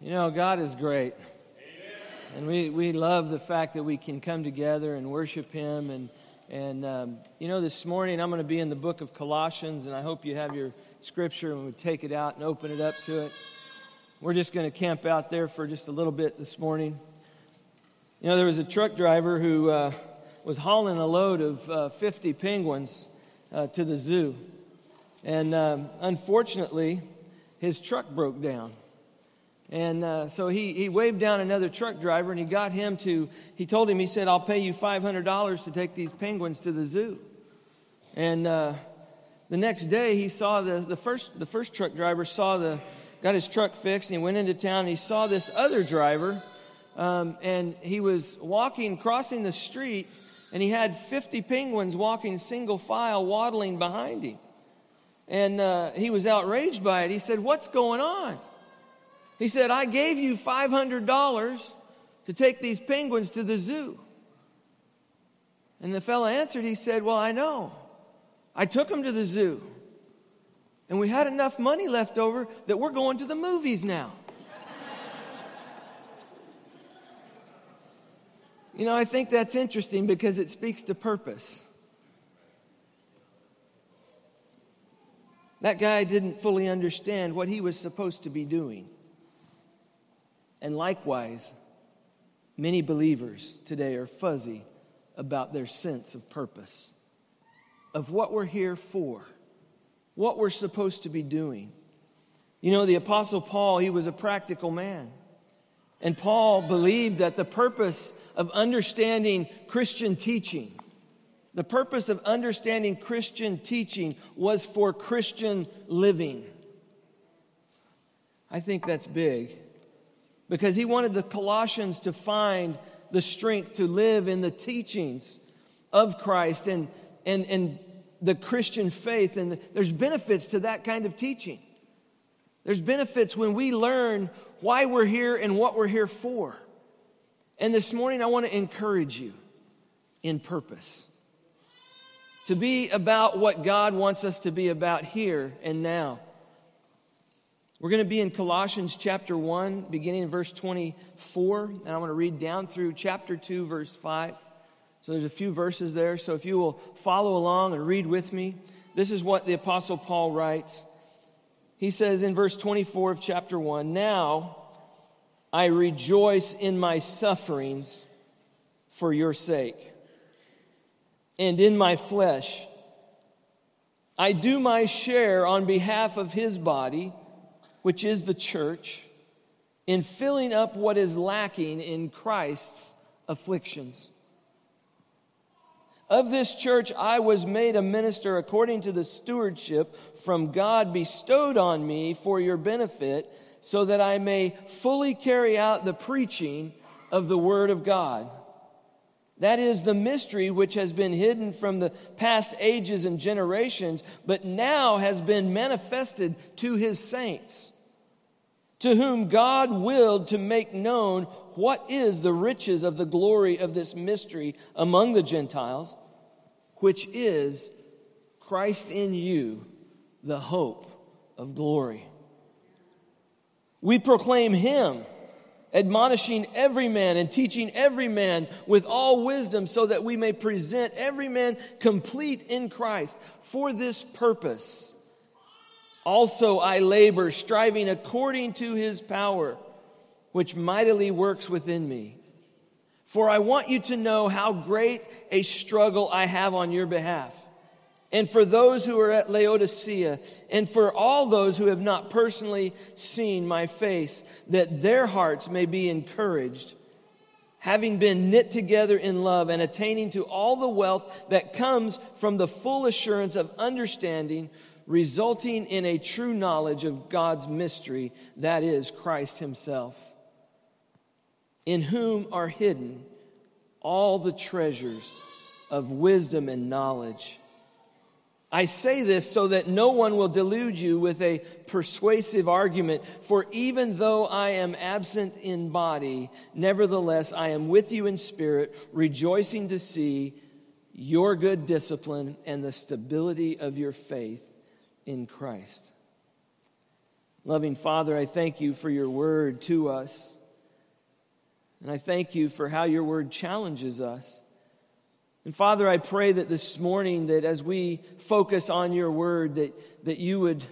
You know, God is great. And we, we love the fact that we can come together and worship Him. And, and um, you know, this morning I'm going to be in the book of Colossians, and I hope you have your scripture and we take it out and open it up to it. We're just going to camp out there for just a little bit this morning. You know, there was a truck driver who uh, was hauling a load of uh, 50 penguins uh, to the zoo. And um, unfortunately, his truck broke down. And uh, so he, he waved down another truck driver and he got him to, he told him, he said, I'll pay you $500 to take these penguins to the zoo. And uh, the next day he saw the, the, first, the first truck driver saw the, got his truck fixed and he went into town and he saw this other driver. Um, and he was walking, crossing the street, and he had 50 penguins walking single file, waddling behind him. And uh, he was outraged by it. He said, What's going on? He said, I gave you $500 to take these penguins to the zoo. And the fellow answered, he said, Well, I know. I took them to the zoo. And we had enough money left over that we're going to the movies now. you know, I think that's interesting because it speaks to purpose. That guy didn't fully understand what he was supposed to be doing. And likewise, many believers today are fuzzy about their sense of purpose, of what we're here for, what we're supposed to be doing. You know, the Apostle Paul, he was a practical man. And Paul believed that the purpose of understanding Christian teaching the purpose of understanding Christian teaching was for Christian living. I think that's big because he wanted the Colossians to find the strength to live in the teachings of Christ and, and, and the Christian faith. And there's benefits to that kind of teaching. There's benefits when we learn why we're here and what we're here for. And this morning, I want to encourage you in purpose to be about what God wants us to be about here and now. We're going to be in Colossians chapter 1, beginning in verse 24, and I'm going to read down through chapter 2, verse 5. So there's a few verses there. So if you will follow along and read with me, this is what the Apostle Paul writes. He says in verse 24 of chapter 1 Now I rejoice in my sufferings for your sake and in my flesh. I do my share on behalf of his body, which is the church, in filling up what is lacking in Christ's afflictions. Of this church I was made a minister according to the stewardship from God bestowed on me for your benefit, so that I may fully carry out the preaching of the Word of God. That is the mystery which has been hidden from the past ages and generations, but now has been manifested to his saints, to whom God willed to make known what is the riches of the glory of this mystery among the Gentiles, which is Christ in you, the hope of glory. We proclaim him admonishing every man and teaching every man with all wisdom, so that we may present every man complete in Christ. For this purpose, also I labor, striving according to his power, which mightily works within me. For I want you to know how great a struggle I have on your behalf and for those who are at Laodicea, and for all those who have not personally seen my face, that their hearts may be encouraged, having been knit together in love and attaining to all the wealth that comes from the full assurance of understanding, resulting in a true knowledge of God's mystery, that is, Christ Himself, in whom are hidden all the treasures of wisdom and knowledge. I say this so that no one will delude you with a persuasive argument. For even though I am absent in body, nevertheless I am with you in spirit, rejoicing to see your good discipline and the stability of your faith in Christ. Loving Father, I thank you for your word to us. And I thank you for how your word challenges us. And Father, I pray that this morning that as we focus on your word, that, that you would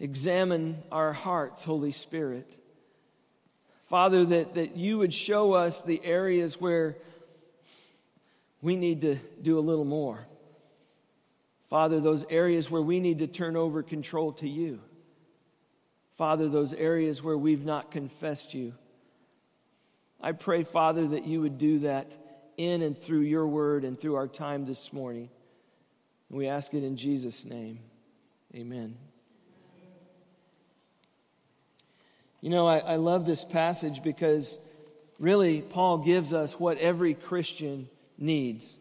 examine our hearts, Holy Spirit. Father, that, that you would show us the areas where we need to do a little more. Father, those areas where we need to turn over control to you. Father, those areas where we've not confessed you. I pray, Father, that you would do that in and through your word and through our time this morning. And we ask it in Jesus' name. Amen. You know, I, I love this passage because really, Paul gives us what every Christian needs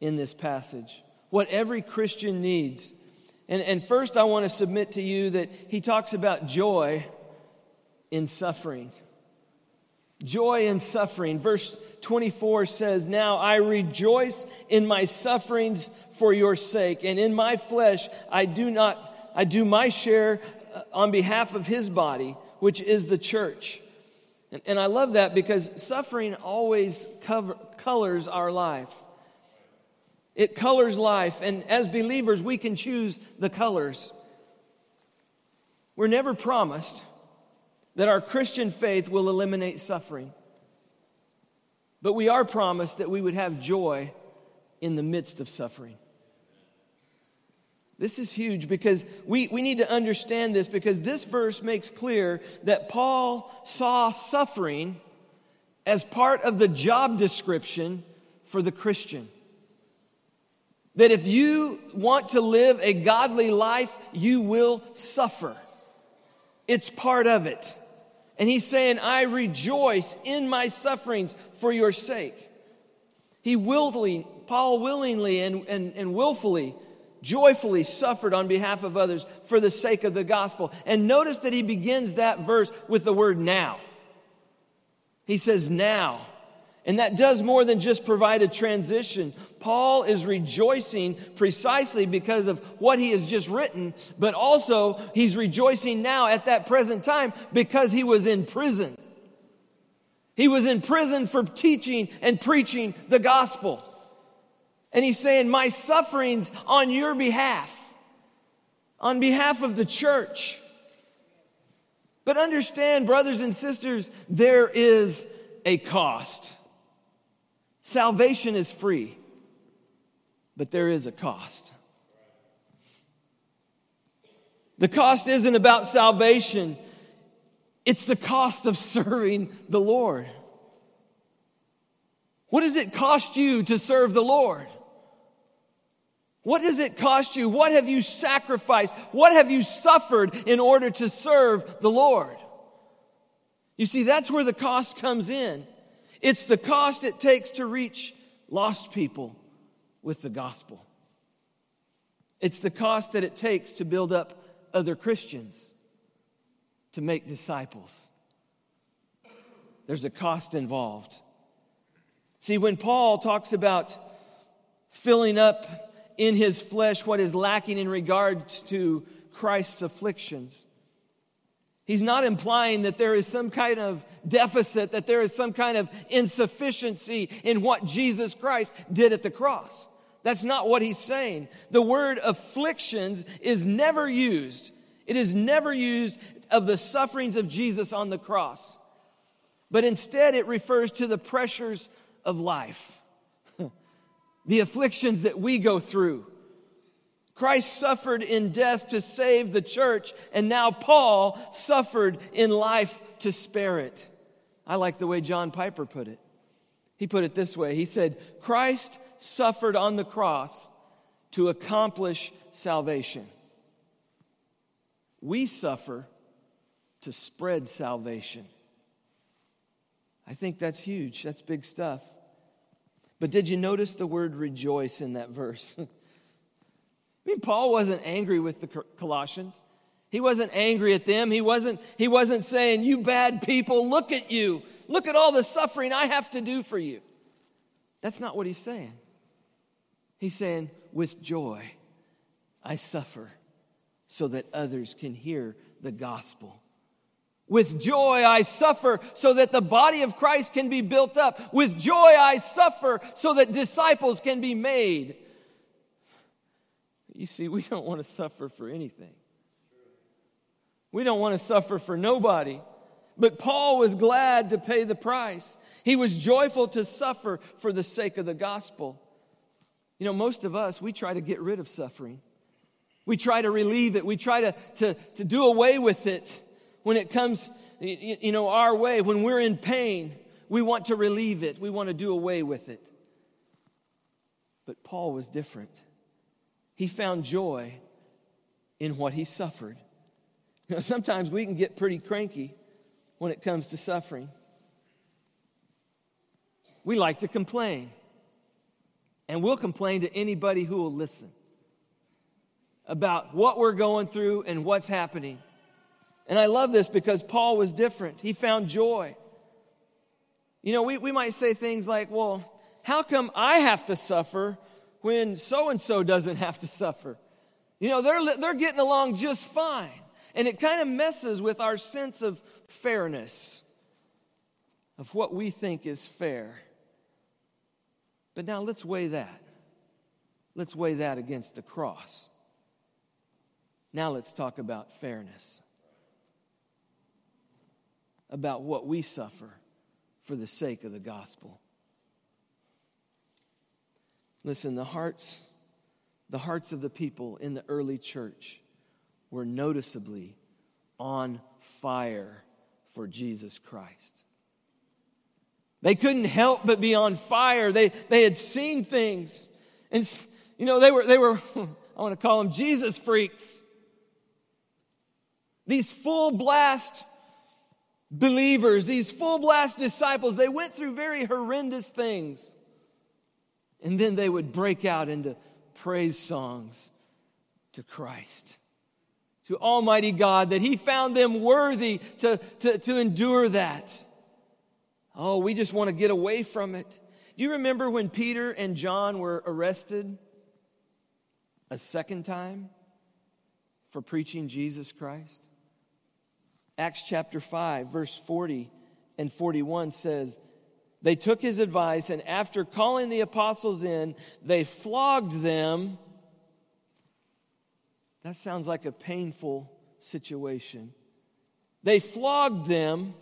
in this passage. What every Christian needs. And, and first, I want to submit to you that he talks about joy in suffering. Joy in suffering. Verse 24 says, Now I rejoice in my sufferings for your sake, and in my flesh I do not, I do my share uh, on behalf of his body, which is the church. And, and I love that because suffering always cover, colors our life. It colors life, and as believers, we can choose the colors. We're never promised that our Christian faith will eliminate suffering. But we are promised that we would have joy in the midst of suffering. This is huge because we, we need to understand this because this verse makes clear that Paul saw suffering as part of the job description for the Christian. That if you want to live a godly life, you will suffer. It's part of it. And he's saying, I rejoice in my sufferings for your sake. He willfully, Paul willingly and, and, and willfully, joyfully suffered on behalf of others for the sake of the gospel. And notice that he begins that verse with the word now. He says, now. And that does more than just provide a transition. Paul is rejoicing precisely because of what he has just written, but also he's rejoicing now at that present time because he was in prison. He was in prison for teaching and preaching the gospel. And he's saying, My sufferings on your behalf, on behalf of the church. But understand, brothers and sisters, there is a cost. Salvation is free, but there is a cost. The cost isn't about salvation, it's the cost of serving the Lord. What does it cost you to serve the Lord? What does it cost you? What have you sacrificed? What have you suffered in order to serve the Lord? You see, that's where the cost comes in. It's the cost it takes to reach lost people with the gospel. It's the cost that it takes to build up other Christians, to make disciples. There's a cost involved. See, when Paul talks about filling up in his flesh what is lacking in regards to Christ's afflictions, He's not implying that there is some kind of deficit, that there is some kind of insufficiency in what Jesus Christ did at the cross. That's not what he's saying. The word afflictions is never used. It is never used of the sufferings of Jesus on the cross. But instead, it refers to the pressures of life, the afflictions that we go through Christ suffered in death to save the church, and now Paul suffered in life to spare it. I like the way John Piper put it. He put it this way He said, Christ suffered on the cross to accomplish salvation. We suffer to spread salvation. I think that's huge. That's big stuff. But did you notice the word rejoice in that verse? I mean, Paul wasn't angry with the Colossians. He wasn't angry at them. He wasn't, he wasn't saying, You bad people, look at you. Look at all the suffering I have to do for you. That's not what he's saying. He's saying, With joy, I suffer so that others can hear the gospel. With joy I suffer so that the body of Christ can be built up. With joy I suffer so that disciples can be made. You see, we don't want to suffer for anything. We don't want to suffer for nobody. But Paul was glad to pay the price. He was joyful to suffer for the sake of the gospel. You know, most of us, we try to get rid of suffering. We try to relieve it. We try to, to, to do away with it when it comes, you know, our way. When we're in pain, we want to relieve it. We want to do away with it. But Paul was different. He found joy in what he suffered. You know, sometimes we can get pretty cranky when it comes to suffering. We like to complain, and we'll complain to anybody who will listen about what we're going through and what's happening. And I love this because Paul was different. He found joy. You know, we, we might say things like, well, how come I have to suffer when so and so doesn't have to suffer. You know, they're, they're getting along just fine. And it kind of messes with our sense of fairness, of what we think is fair. But now let's weigh that. Let's weigh that against the cross. Now let's talk about fairness, about what we suffer for the sake of the gospel. Listen, the hearts, the hearts of the people in the early church were noticeably on fire for Jesus Christ. They couldn't help but be on fire. They, they had seen things. And, you know, they were, they were I want to call them Jesus freaks. These full blast believers, these full blast disciples, they went through very horrendous things. And then they would break out into praise songs to Christ, to Almighty God, that He found them worthy to, to, to endure that. Oh, we just want to get away from it. Do you remember when Peter and John were arrested a second time for preaching Jesus Christ? Acts chapter 5, verse 40 and 41 says, they took his advice, and after calling the apostles in, they flogged them. That sounds like a painful situation. They flogged them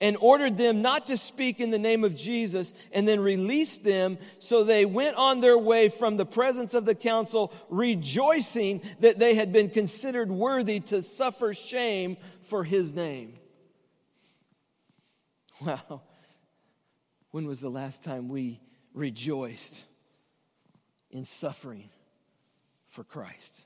and ordered them not to speak in the name of Jesus, and then released them. So they went on their way from the presence of the council, rejoicing that they had been considered worthy to suffer shame for his name. Wow. When was the last time we rejoiced in suffering for Christ?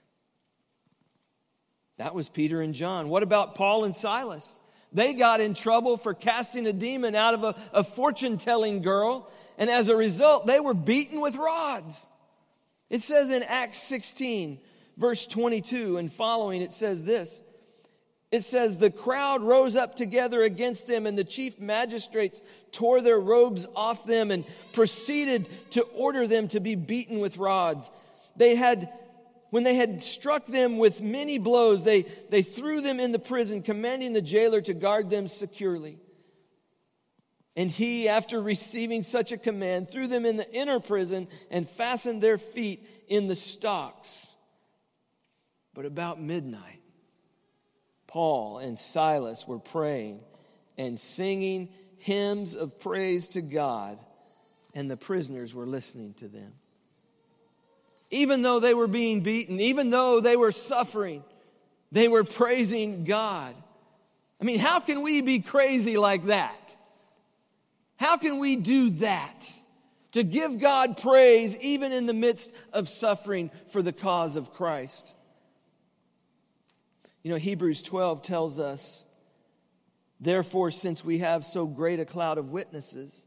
That was Peter and John. What about Paul and Silas? They got in trouble for casting a demon out of a, a fortune telling girl, and as a result, they were beaten with rods. It says in Acts 16, verse 22 and following, it says this it says, The crowd rose up together against them, and the chief magistrates tore their robes off them and proceeded to order them to be beaten with rods. They had, when they had struck them with many blows, they, they threw them in the prison, commanding the jailer to guard them securely. And he, after receiving such a command, threw them in the inner prison and fastened their feet in the stocks. But about midnight, Paul and Silas were praying and singing hymns of praise to God, and the prisoners were listening to them. Even though they were being beaten, even though they were suffering, they were praising God. I mean, how can we be crazy like that? How can we do that? To give God praise even in the midst of suffering for the cause of Christ. You know, Hebrews 12 tells us, therefore, since we have so great a cloud of witnesses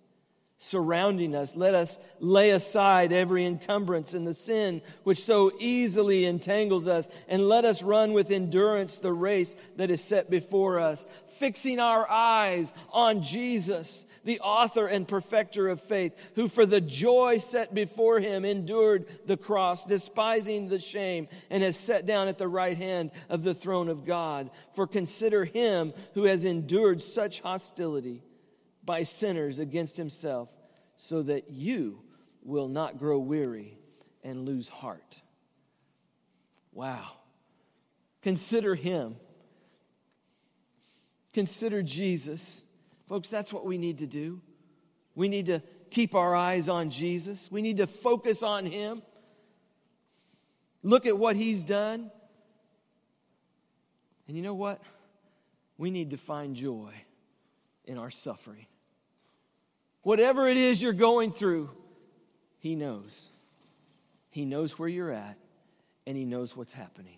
surrounding us, let us lay aside every encumbrance and the sin which so easily entangles us, and let us run with endurance the race that is set before us, fixing our eyes on Jesus the author and perfecter of faith, who for the joy set before him endured the cross, despising the shame, and has sat down at the right hand of the throne of God. For consider him who has endured such hostility by sinners against himself, so that you will not grow weary and lose heart. Wow. Consider him. Consider Jesus. Folks, that's what we need to do. We need to keep our eyes on Jesus. We need to focus on him. Look at what he's done. And you know what? We need to find joy in our suffering. Whatever it is you're going through, he knows. He knows where you're at, and He knows what's happening.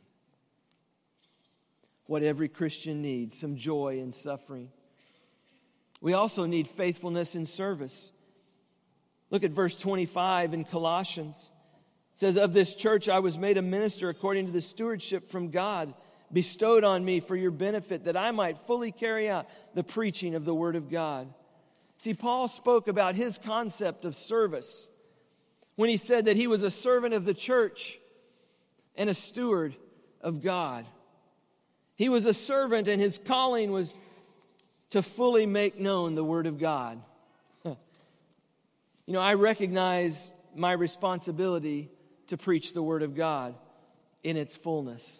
What every Christian needs some joy in suffering. We also need faithfulness in service. Look at verse 25 in Colossians. It says, Of this church I was made a minister according to the stewardship from God bestowed on me for your benefit, that I might fully carry out the preaching of the Word of God. See, Paul spoke about his concept of service when he said that he was a servant of the church and a steward of God. He was a servant, and his calling was to fully make known the Word of God. you know, I recognize my responsibility to preach the Word of God in its fullness.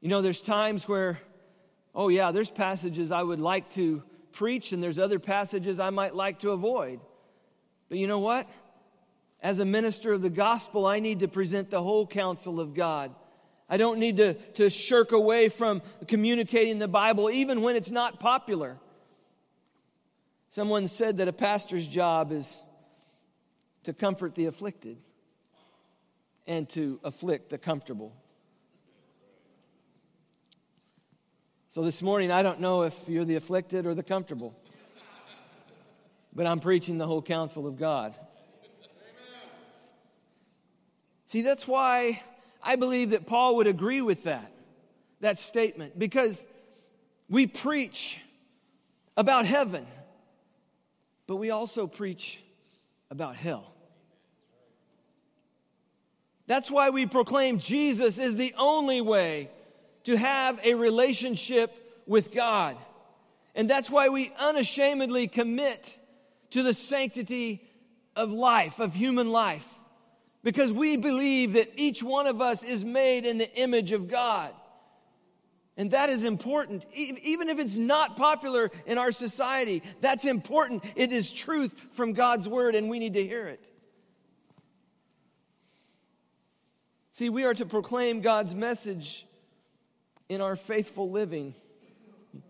You know, there's times where, oh, yeah, there's passages I would like to preach, and there's other passages I might like to avoid. But you know what? As a minister of the gospel, I need to present the whole counsel of God. I don't need to, to shirk away from communicating the Bible, even when it's not popular. Someone said that a pastor's job is to comfort the afflicted and to afflict the comfortable. So this morning, I don't know if you're the afflicted or the comfortable but I'm preaching the whole counsel of God. See, that's why I believe that Paul would agree with that, that statement, because we preach about heaven, but we also preach about hell. That's why we proclaim Jesus is the only way to have a relationship with God. And that's why we unashamedly commit to the sanctity of life, of human life, because we believe that each one of us is made in the image of God. And that is important. Even if it's not popular in our society, that's important. It is truth from God's word, and we need to hear it. See, we are to proclaim God's message in our faithful living. It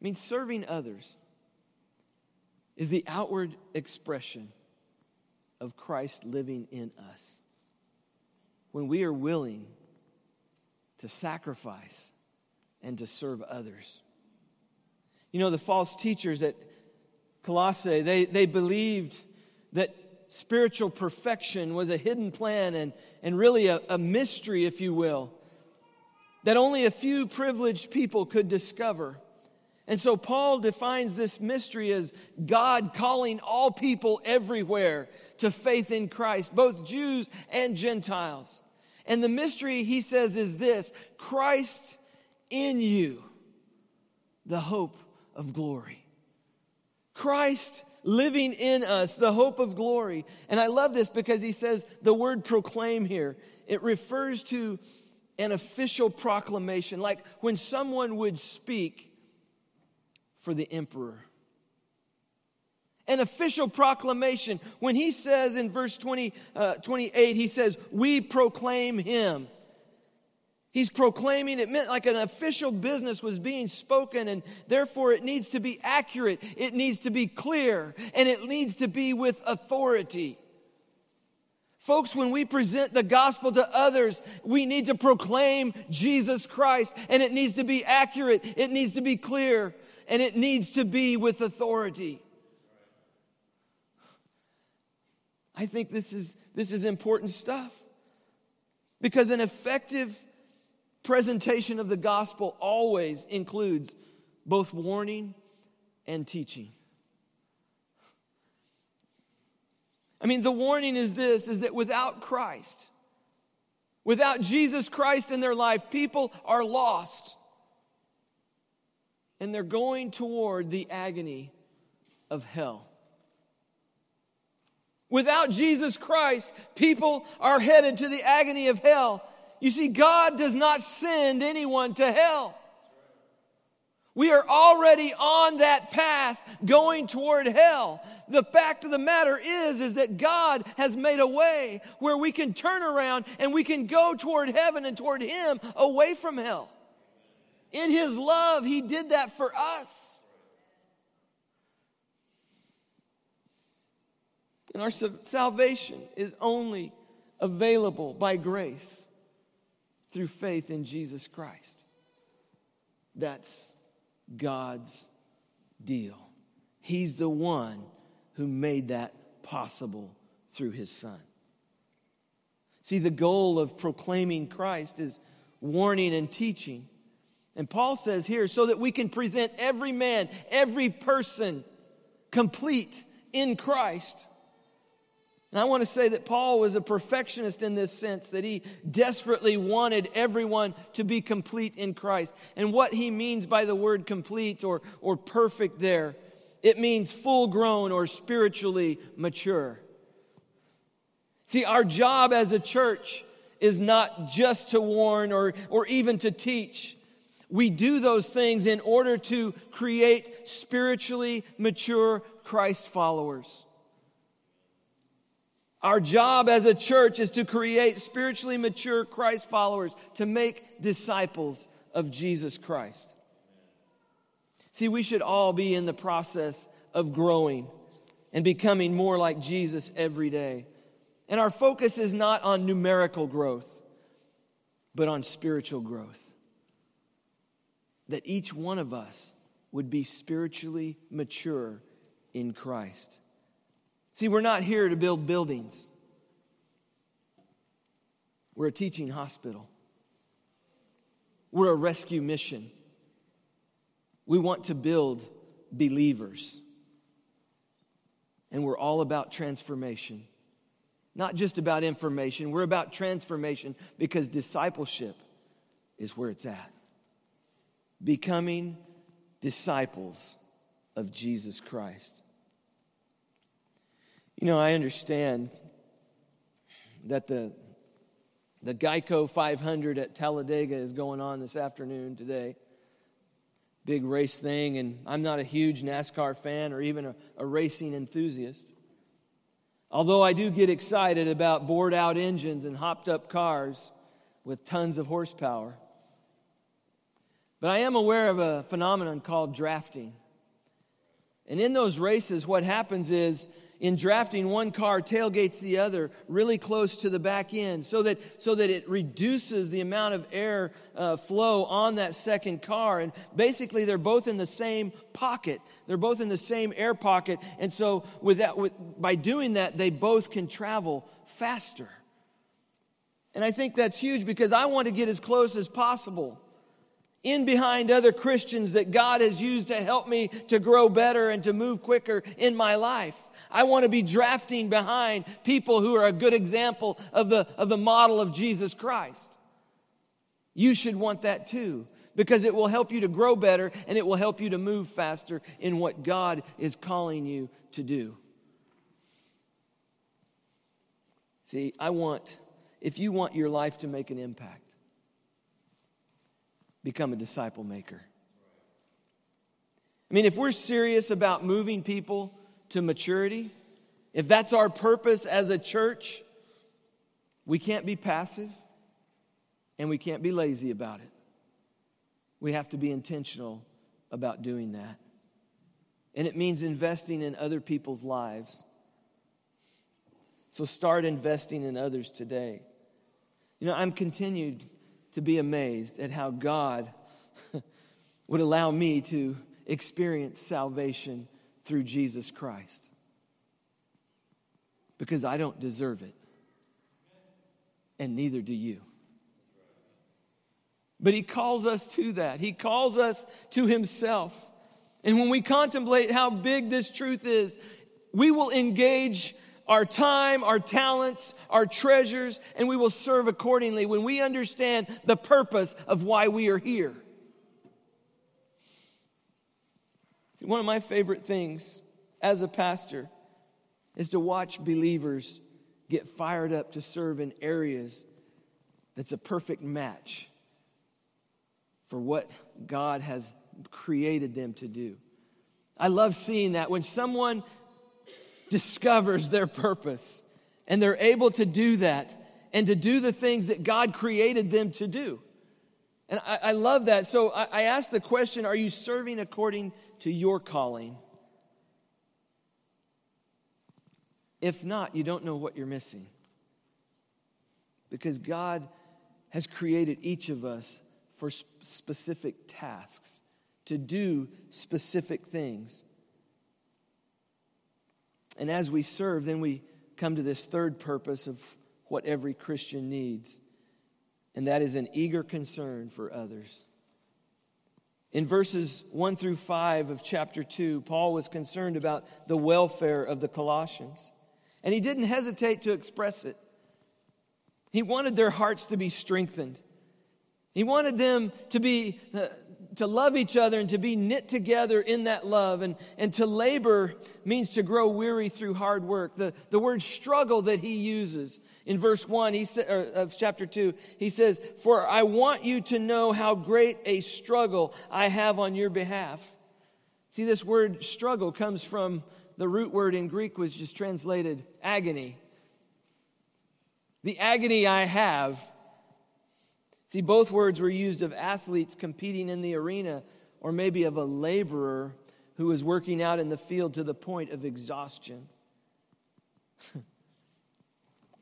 means serving others is the outward expression of Christ living in us. When we are willing to sacrifice and to serve others. You know, the false teachers at Colossae, they, they believed that spiritual perfection was a hidden plan and, and really a, a mystery, if you will, that only a few privileged people could discover. And so Paul defines this mystery as God calling all people everywhere to faith in Christ, both Jews and Gentiles. And the mystery, he says, is this Christ in you, the hope of glory. Christ living in us, the hope of glory. And I love this because he says the word proclaim here, it refers to an official proclamation, like when someone would speak for the emperor. An official proclamation. When he says in verse 20, uh, 28, he says, We proclaim him. He's proclaiming it meant like an official business was being spoken, and therefore it needs to be accurate, it needs to be clear, and it needs to be with authority. Folks, when we present the gospel to others, we need to proclaim Jesus Christ, and it needs to be accurate, it needs to be clear, and it needs to be with authority. I think this is, this is important stuff because an effective presentation of the gospel always includes both warning and teaching. I mean, the warning is this is that without Christ, without Jesus Christ in their life, people are lost. And they're going toward the agony of hell. Without Jesus Christ, people are headed to the agony of hell. You see, God does not send anyone to hell. We are already on that path going toward hell. The fact of the matter is, is that God has made a way where we can turn around and we can go toward heaven and toward Him away from hell. In His love, He did that for us. And our salvation is only available by grace through faith in Jesus Christ. That's God's deal. He's the one who made that possible through his son. See, the goal of proclaiming Christ is warning and teaching. And Paul says here, so that we can present every man, every person complete in Christ. And I want to say that Paul was a perfectionist in this sense, that he desperately wanted everyone to be complete in Christ. And what he means by the word complete or, or perfect there, it means full grown or spiritually mature. See, our job as a church is not just to warn or, or even to teach. We do those things in order to create spiritually mature Christ followers. Our job as a church is to create spiritually mature Christ followers, to make disciples of Jesus Christ. See, we should all be in the process of growing and becoming more like Jesus every day. And our focus is not on numerical growth, but on spiritual growth. That each one of us would be spiritually mature in Christ. See, we're not here to build buildings, we're a teaching hospital, we're a rescue mission. We want to build believers. And we're all about transformation. Not just about information, we're about transformation because discipleship is where it's at. Becoming disciples of Jesus Christ. You know, I understand that the, the Geico 500 at Talladega is going on this afternoon today. Big race thing, and I'm not a huge NASCAR fan or even a, a racing enthusiast. Although I do get excited about bored out engines and hopped up cars with tons of horsepower. But I am aware of a phenomenon called drafting. And in those races, what happens is in drafting one car tailgates the other really close to the back end so that, so that it reduces the amount of air uh, flow on that second car. And basically, they're both in the same pocket. They're both in the same air pocket. And so, with that, with, by doing that, they both can travel faster. And I think that's huge because I want to get as close as possible in behind other Christians that God has used to help me to grow better and to move quicker in my life. I want to be drafting behind people who are a good example of the, of the model of Jesus Christ. You should want that too, because it will help you to grow better and it will help you to move faster in what God is calling you to do. See, I want, if you want your life to make an impact, become a disciple maker. I mean, if we're serious about moving people to maturity, if that's our purpose as a church, we can't be passive and we can't be lazy about it. We have to be intentional about doing that. And it means investing in other people's lives. So start investing in others today. You know, I'm continued to be amazed at how God would allow me to experience salvation through Jesus Christ. Because I don't deserve it, and neither do you. But he calls us to that. He calls us to himself. And when we contemplate how big this truth is, we will engage our time, our talents, our treasures, and we will serve accordingly when we understand the purpose of why we are here. One of my favorite things as a pastor is to watch believers get fired up to serve in areas that's a perfect match for what God has created them to do. I love seeing that when someone discovers their purpose and they're able to do that and to do the things that God created them to do. And I, I love that. So I, I ask the question Are you serving according to your calling? If not, you don't know what you're missing. Because God has created each of us for specific tasks, to do specific things. And as we serve, then we come to this third purpose of what every Christian needs, and that is an eager concern for others. In verses 1 through 5 of chapter 2, Paul was concerned about the welfare of the Colossians, and he didn't hesitate to express it. He wanted their hearts to be strengthened. He wanted them to be uh, to love each other and to be knit together in that love. And, and to labor means to grow weary through hard work. The, the word struggle that he uses in verse 1 he sa- of chapter 2, he says, For I want you to know how great a struggle I have on your behalf. See, this word struggle comes from the root word in Greek, which is translated agony. The agony I have See, both words were used of athletes competing in the arena, or maybe of a laborer who was working out in the field to the point of exhaustion.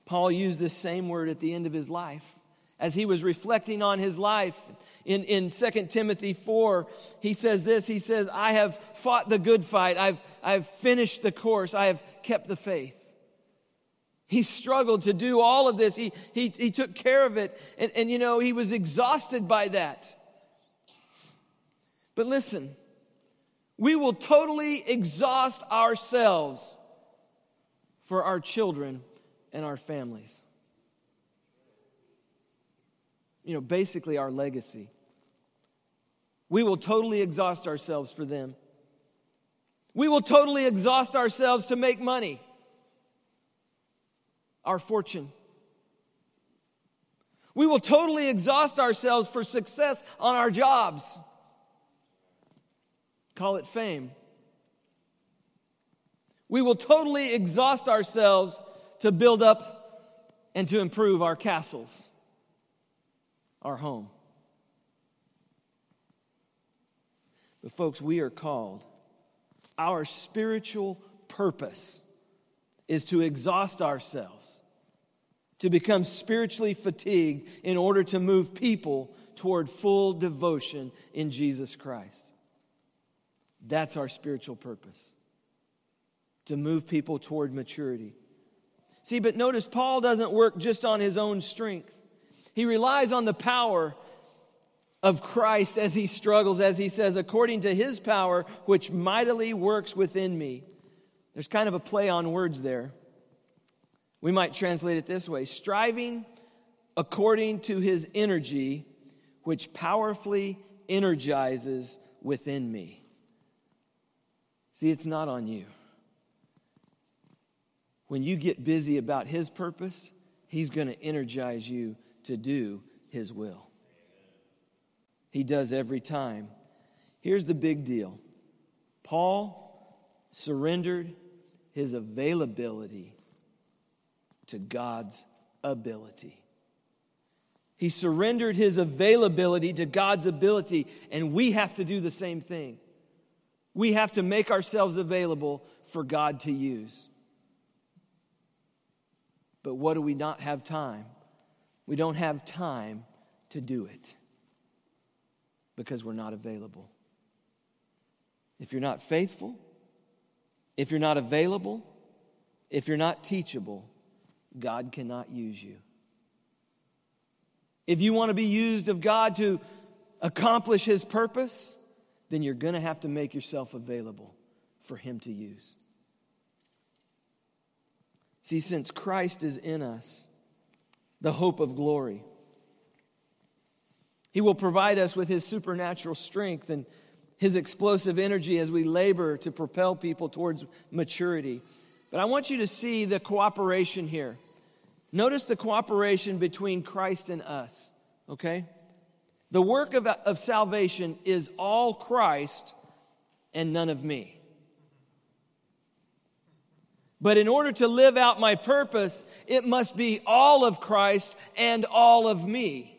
Paul used this same word at the end of his life. As he was reflecting on his life in, in 2 Timothy 4, he says this He says, I have fought the good fight, I've, I've finished the course, I have kept the faith. He struggled to do all of this. He, he, he took care of it. And, and, you know, he was exhausted by that. But listen, we will totally exhaust ourselves for our children and our families. You know, basically our legacy. We will totally exhaust ourselves for them. We will totally exhaust ourselves to make money our fortune. We will totally exhaust ourselves for success on our jobs. Call it fame. We will totally exhaust ourselves to build up and to improve our castles, our home. But, folks, we are called. Our spiritual purpose is to exhaust ourselves to become spiritually fatigued in order to move people toward full devotion in Jesus Christ. That's our spiritual purpose to move people toward maturity. See, but notice Paul doesn't work just on his own strength, he relies on the power of Christ as he struggles, as he says, according to his power, which mightily works within me. There's kind of a play on words there. We might translate it this way striving according to his energy, which powerfully energizes within me. See, it's not on you. When you get busy about his purpose, he's going to energize you to do his will. He does every time. Here's the big deal Paul surrendered his availability to God's ability. He surrendered his availability to God's ability, and we have to do the same thing. We have to make ourselves available for God to use. But what do we not have time? We don't have time to do it because we're not available. If you're not faithful, if you're not available, if you're not teachable, God cannot use you. If you want to be used of God to accomplish His purpose, then you're going to have to make yourself available for Him to use. See, since Christ is in us, the hope of glory, He will provide us with His supernatural strength and His explosive energy as we labor to propel people towards maturity. But I want you to see the cooperation here. Notice the cooperation between Christ and us, okay? The work of, of salvation is all Christ and none of me. But in order to live out my purpose, it must be all of Christ and all of me.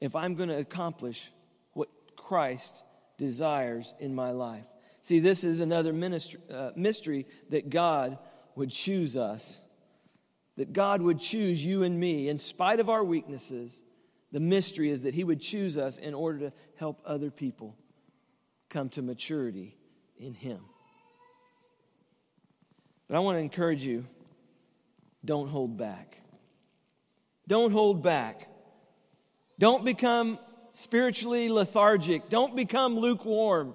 If I'm going to accomplish what Christ desires in my life. See, this is another ministry, uh, mystery that God would choose us, that God would choose you and me in spite of our weaknesses. The mystery is that He would choose us in order to help other people come to maturity in Him. But I want to encourage you don't hold back. Don't hold back. Don't become spiritually lethargic. Don't become lukewarm.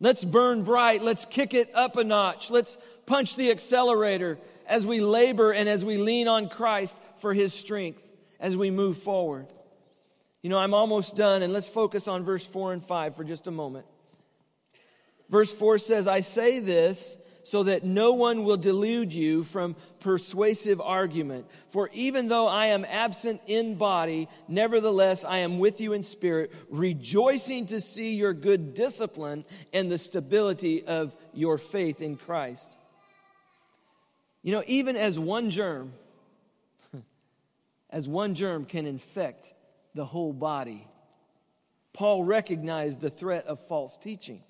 Let's burn bright. Let's kick it up a notch. Let's punch the accelerator as we labor and as we lean on Christ for his strength as we move forward. You know, I'm almost done, and let's focus on verse 4 and 5 for just a moment. Verse 4 says, I say this so that no one will delude you from persuasive argument. For even though I am absent in body, nevertheless I am with you in spirit, rejoicing to see your good discipline and the stability of your faith in Christ. You know, even as one germ, as one germ can infect the whole body, Paul recognized the threat of false teaching.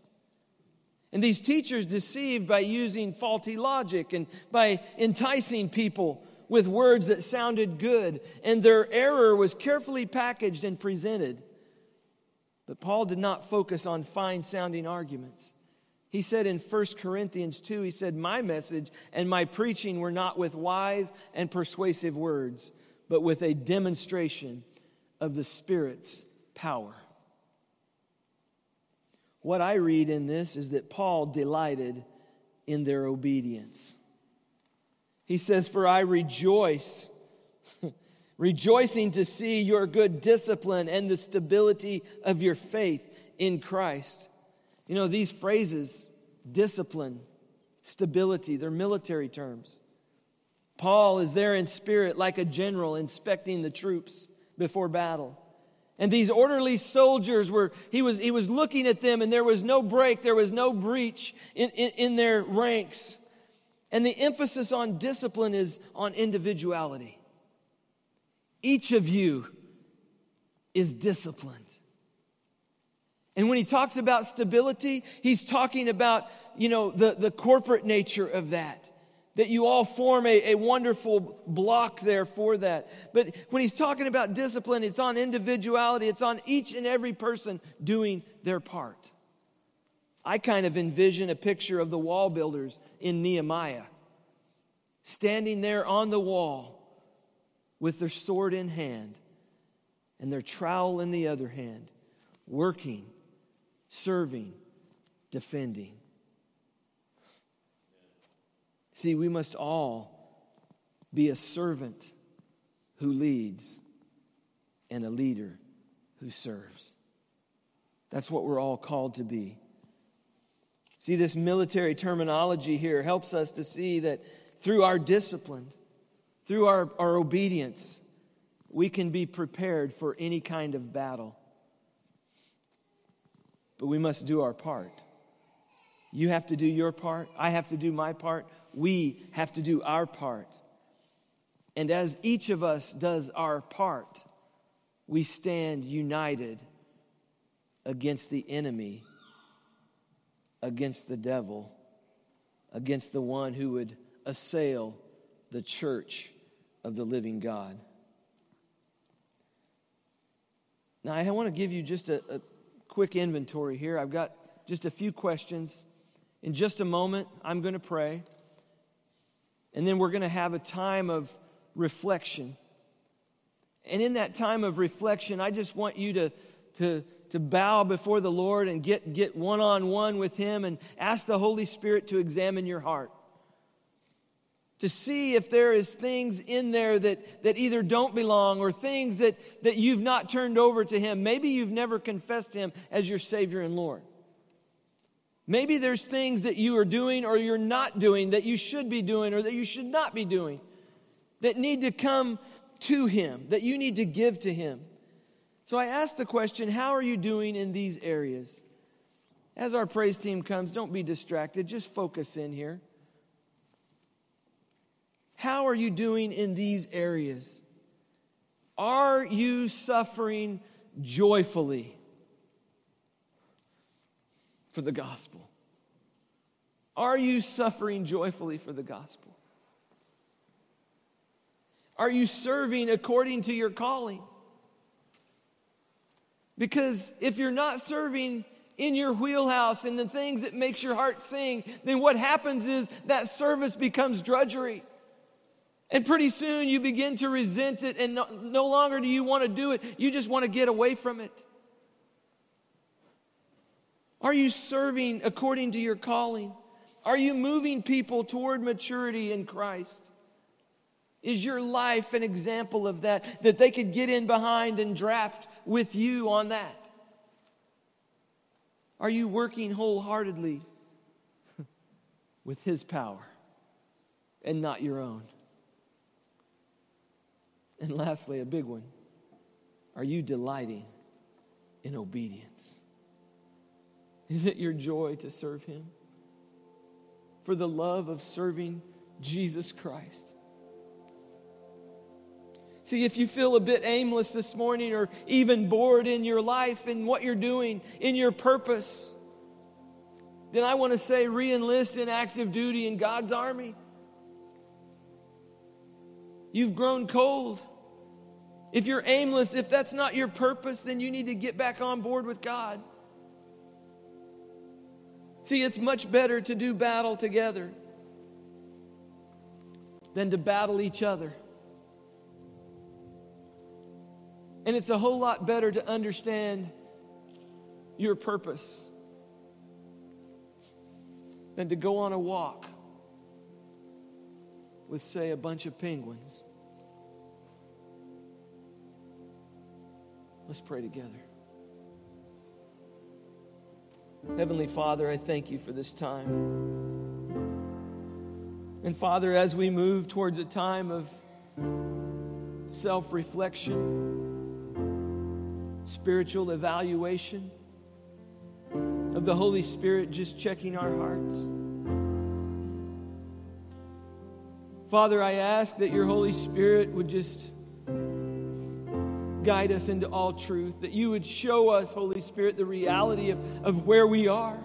And these teachers deceived by using faulty logic and by enticing people with words that sounded good, and their error was carefully packaged and presented. But Paul did not focus on fine sounding arguments. He said in 1 Corinthians 2, he said, My message and my preaching were not with wise and persuasive words, but with a demonstration of the Spirit's power. What I read in this is that Paul delighted in their obedience. He says, For I rejoice, rejoicing to see your good discipline and the stability of your faith in Christ. You know, these phrases, discipline, stability, they're military terms. Paul is there in spirit like a general inspecting the troops before battle. And these orderly soldiers were, he was, he was looking at them and there was no break, there was no breach in, in, in their ranks. And the emphasis on discipline is on individuality. Each of you is disciplined. And when he talks about stability, he's talking about, you know, the, the corporate nature of that that you all form a, a wonderful block there for that. But when he's talking about discipline, it's on individuality, it's on each and every person doing their part. I kind of envision a picture of the wall builders in Nehemiah standing there on the wall with their sword in hand and their trowel in the other hand, working, serving, defending. See, we must all be a servant who leads and a leader who serves. That's what we're all called to be. See, this military terminology here helps us to see that through our discipline, through our, our obedience, we can be prepared for any kind of battle. But we must do our part. You have to do your part. I have to do my part. We have to do our part. And as each of us does our part, we stand united against the enemy, against the devil, against the one who would assail the church of the living God. Now, I want to give you just a, a quick inventory here. I've got just a few questions. In just a moment, I'm going to pray. And then we're going to have a time of reflection. And in that time of reflection, I just want you to, to, to bow before the Lord and get, get one-on-one with Him and ask the Holy Spirit to examine your heart. To see if there is things in there that, that either don't belong or things that, that you've not turned over to Him. Maybe you've never confessed Him as your Savior and Lord. Maybe there's things that you are doing or you're not doing that you should be doing or that you should not be doing that need to come to Him, that you need to give to Him. So I ask the question how are you doing in these areas? As our praise team comes, don't be distracted, just focus in here. How are you doing in these areas? Are you suffering joyfully? For the gospel? Are you suffering joyfully for the gospel? Are you serving according to your calling? Because if you're not serving in your wheelhouse and the things that makes your heart sing, then what happens is that service becomes drudgery. And pretty soon you begin to resent it, and no, no longer do you want to do it. You just want to get away from it. Are you serving according to your calling? Are you moving people toward maturity in Christ? Is your life an example of that, that they could get in behind and draft with you on that? Are you working wholeheartedly with His power and not your own? And lastly, a big one are you delighting in obedience? Is it your joy to serve Him? For the love of serving Jesus Christ. See, if you feel a bit aimless this morning or even bored in your life and what you're doing, in your purpose, then I want to say re enlist in active duty in God's army. You've grown cold. If you're aimless, if that's not your purpose, then you need to get back on board with God. See, it's much better to do battle together than to battle each other. And it's a whole lot better to understand your purpose than to go on a walk with, say, a bunch of penguins. Let's pray together. Heavenly Father, I thank you for this time. And Father, as we move towards a time of self reflection, spiritual evaluation, of the Holy Spirit just checking our hearts. Father, I ask that your Holy Spirit would just guide us into all truth, that you would show us, Holy Spirit, the reality of, of where we are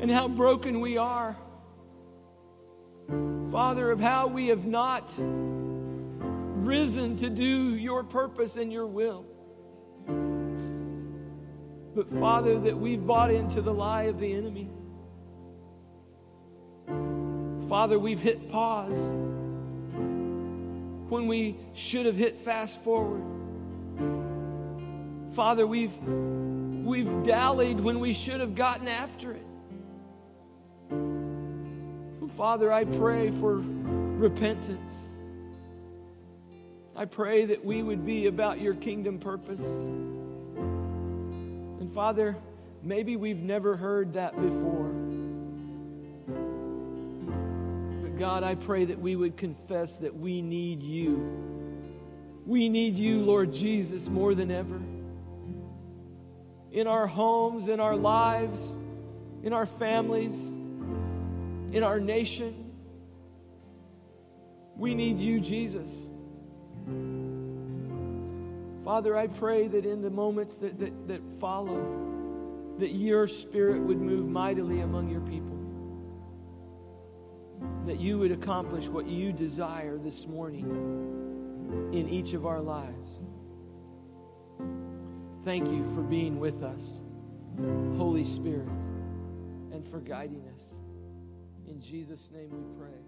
and how broken we are. Father, of how we have not risen to do your purpose and your will. But Father, that we've bought into the lie of the enemy. Father, we've hit pause when we should have hit fast forward. Father, we've, we've dallied when we should have gotten after it. Father, I pray for repentance. I pray that we would be about your kingdom purpose. And Father, maybe we've never heard that before. God, I pray that we would confess that we need you. We need you, Lord Jesus, more than ever. In our homes, in our lives, in our families, in our nation. We need you, Jesus. Father, I pray that in the moments that, that, that follow, that your spirit would move mightily among your people that you would accomplish what you desire this morning in each of our lives. Thank you for being with us, Holy Spirit, and for guiding us. In Jesus' name we pray.